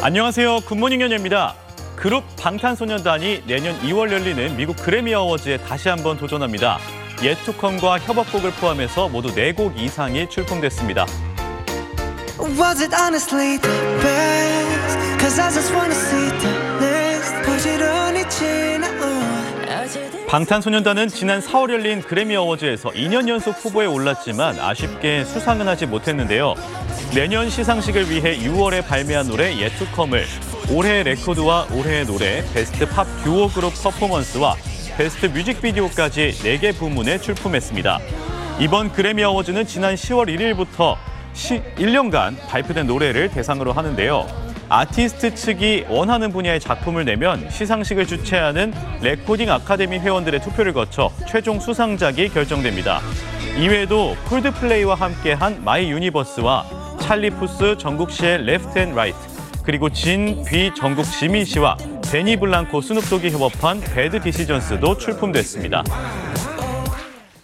안녕하세요. 굿모닝 연예입니다. 그룹 방탄소년단이 내년 2월 열리는 미국 그래미 어워즈에 다시 한번 도전합니다. 예투컴과 협업곡을 포함해서 모두 4곡 이상이 출품됐습니다. Was it honestly the best? Cause I just wanna see the next 부지런히 지나온 방탄소년단은 지난 4월 열린 그래미 어워즈에서 2년 연속 후보에 올랐지만 아쉽게 수상은 하지 못했는데요. 내년 시상식을 위해 6월에 발매한 노래 Yet To Come을 올해의 레코드와 올해의 노래, 베스트 팝 듀오 그룹 퍼포먼스와 베스트 뮤직비디오까지 4개 부문에 출품했습니다. 이번 그래미 어워즈는 지난 10월 1일부터 1년간 발표된 노래를 대상으로 하는데요. 아티스트 측이 원하는 분야의 작품을 내면 시상식을 주최하는 레코딩 아카데미 회원들의 투표를 거쳐 최종 수상작이 결정됩니다. 이외에도 콜드플레이와 함께한 My Universe와 찰리 푸스 정국 씨의 Left and Right 그리고 진, 뷔, 정국 지민 씨와 베니 블랑코 스눕독이 협업한 Bad Decisions도 출품됐습니다.